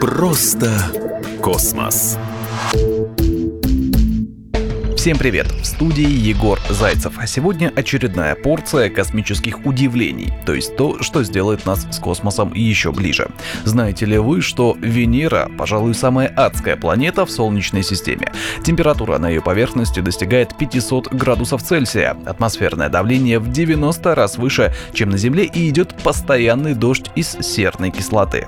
Просто космос. Всем привет! В студии Егор Зайцев. А сегодня очередная порция космических удивлений, то есть то, что сделает нас с космосом еще ближе. Знаете ли вы, что Венера, пожалуй, самая адская планета в Солнечной системе? Температура на ее поверхности достигает 500 градусов Цельсия, атмосферное давление в 90 раз выше, чем на Земле и идет постоянный дождь из серной кислоты.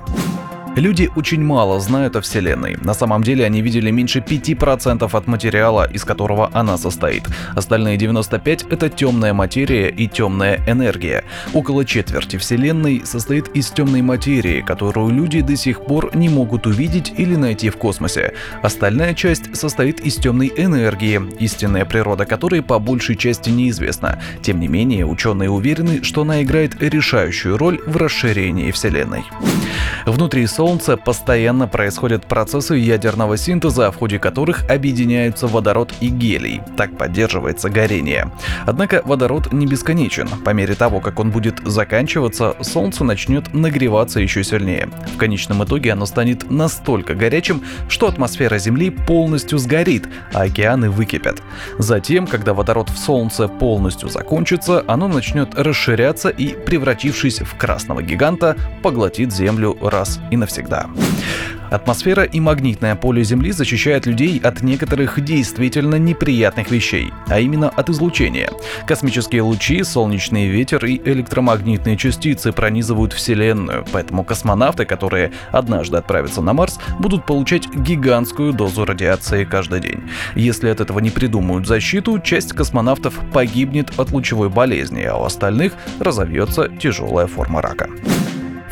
Люди очень мало знают о Вселенной. На самом деле они видели меньше 5% от материала, из которого она состоит. Остальные 95% — это темная материя и темная энергия. Около четверти Вселенной состоит из темной материи, которую люди до сих пор не могут увидеть или найти в космосе. Остальная часть состоит из темной энергии, истинная природа которой по большей части неизвестна. Тем не менее, ученые уверены, что она играет решающую роль в расширении Вселенной. Внутри Солнца постоянно происходят процессы ядерного синтеза, в ходе которых объединяются водород и гелий. Так поддерживается горение. Однако водород не бесконечен. По мере того, как он будет заканчиваться, Солнце начнет нагреваться еще сильнее. В конечном итоге оно станет настолько горячим, что атмосфера Земли полностью сгорит, а океаны выкипят. Затем, когда водород в Солнце полностью закончится, оно начнет расширяться и, превратившись в красного гиганта, поглотит Землю раз и навсегда. Атмосфера и магнитное поле Земли защищают людей от некоторых действительно неприятных вещей, а именно от излучения. Космические лучи, солнечный ветер и электромагнитные частицы пронизывают Вселенную, поэтому космонавты, которые однажды отправятся на Марс, будут получать гигантскую дозу радиации каждый день. Если от этого не придумают защиту, часть космонавтов погибнет от лучевой болезни, а у остальных разовьется тяжелая форма рака.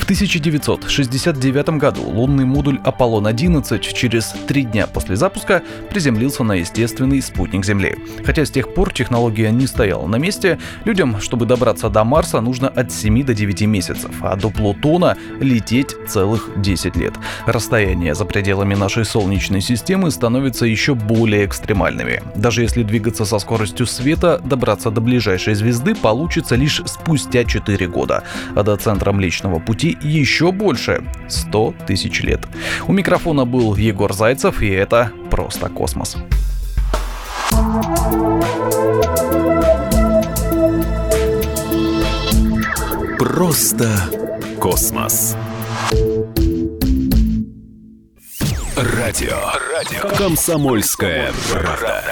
В 1969 году лунный модуль Аполлон-11 через три дня после запуска приземлился на естественный спутник Земли. Хотя с тех пор технология не стояла на месте, людям, чтобы добраться до Марса, нужно от 7 до 9 месяцев, а до Плутона лететь целых 10 лет. Расстояние за пределами нашей Солнечной системы становится еще более экстремальными. Даже если двигаться со скоростью света, добраться до ближайшей звезды получится лишь спустя 4 года, а до центра Млечного Пути еще больше — 100 тысяч лет. У микрофона был Егор Зайцев, и это «Просто космос». Просто космос. Радио. Радио. Комсомольская правда.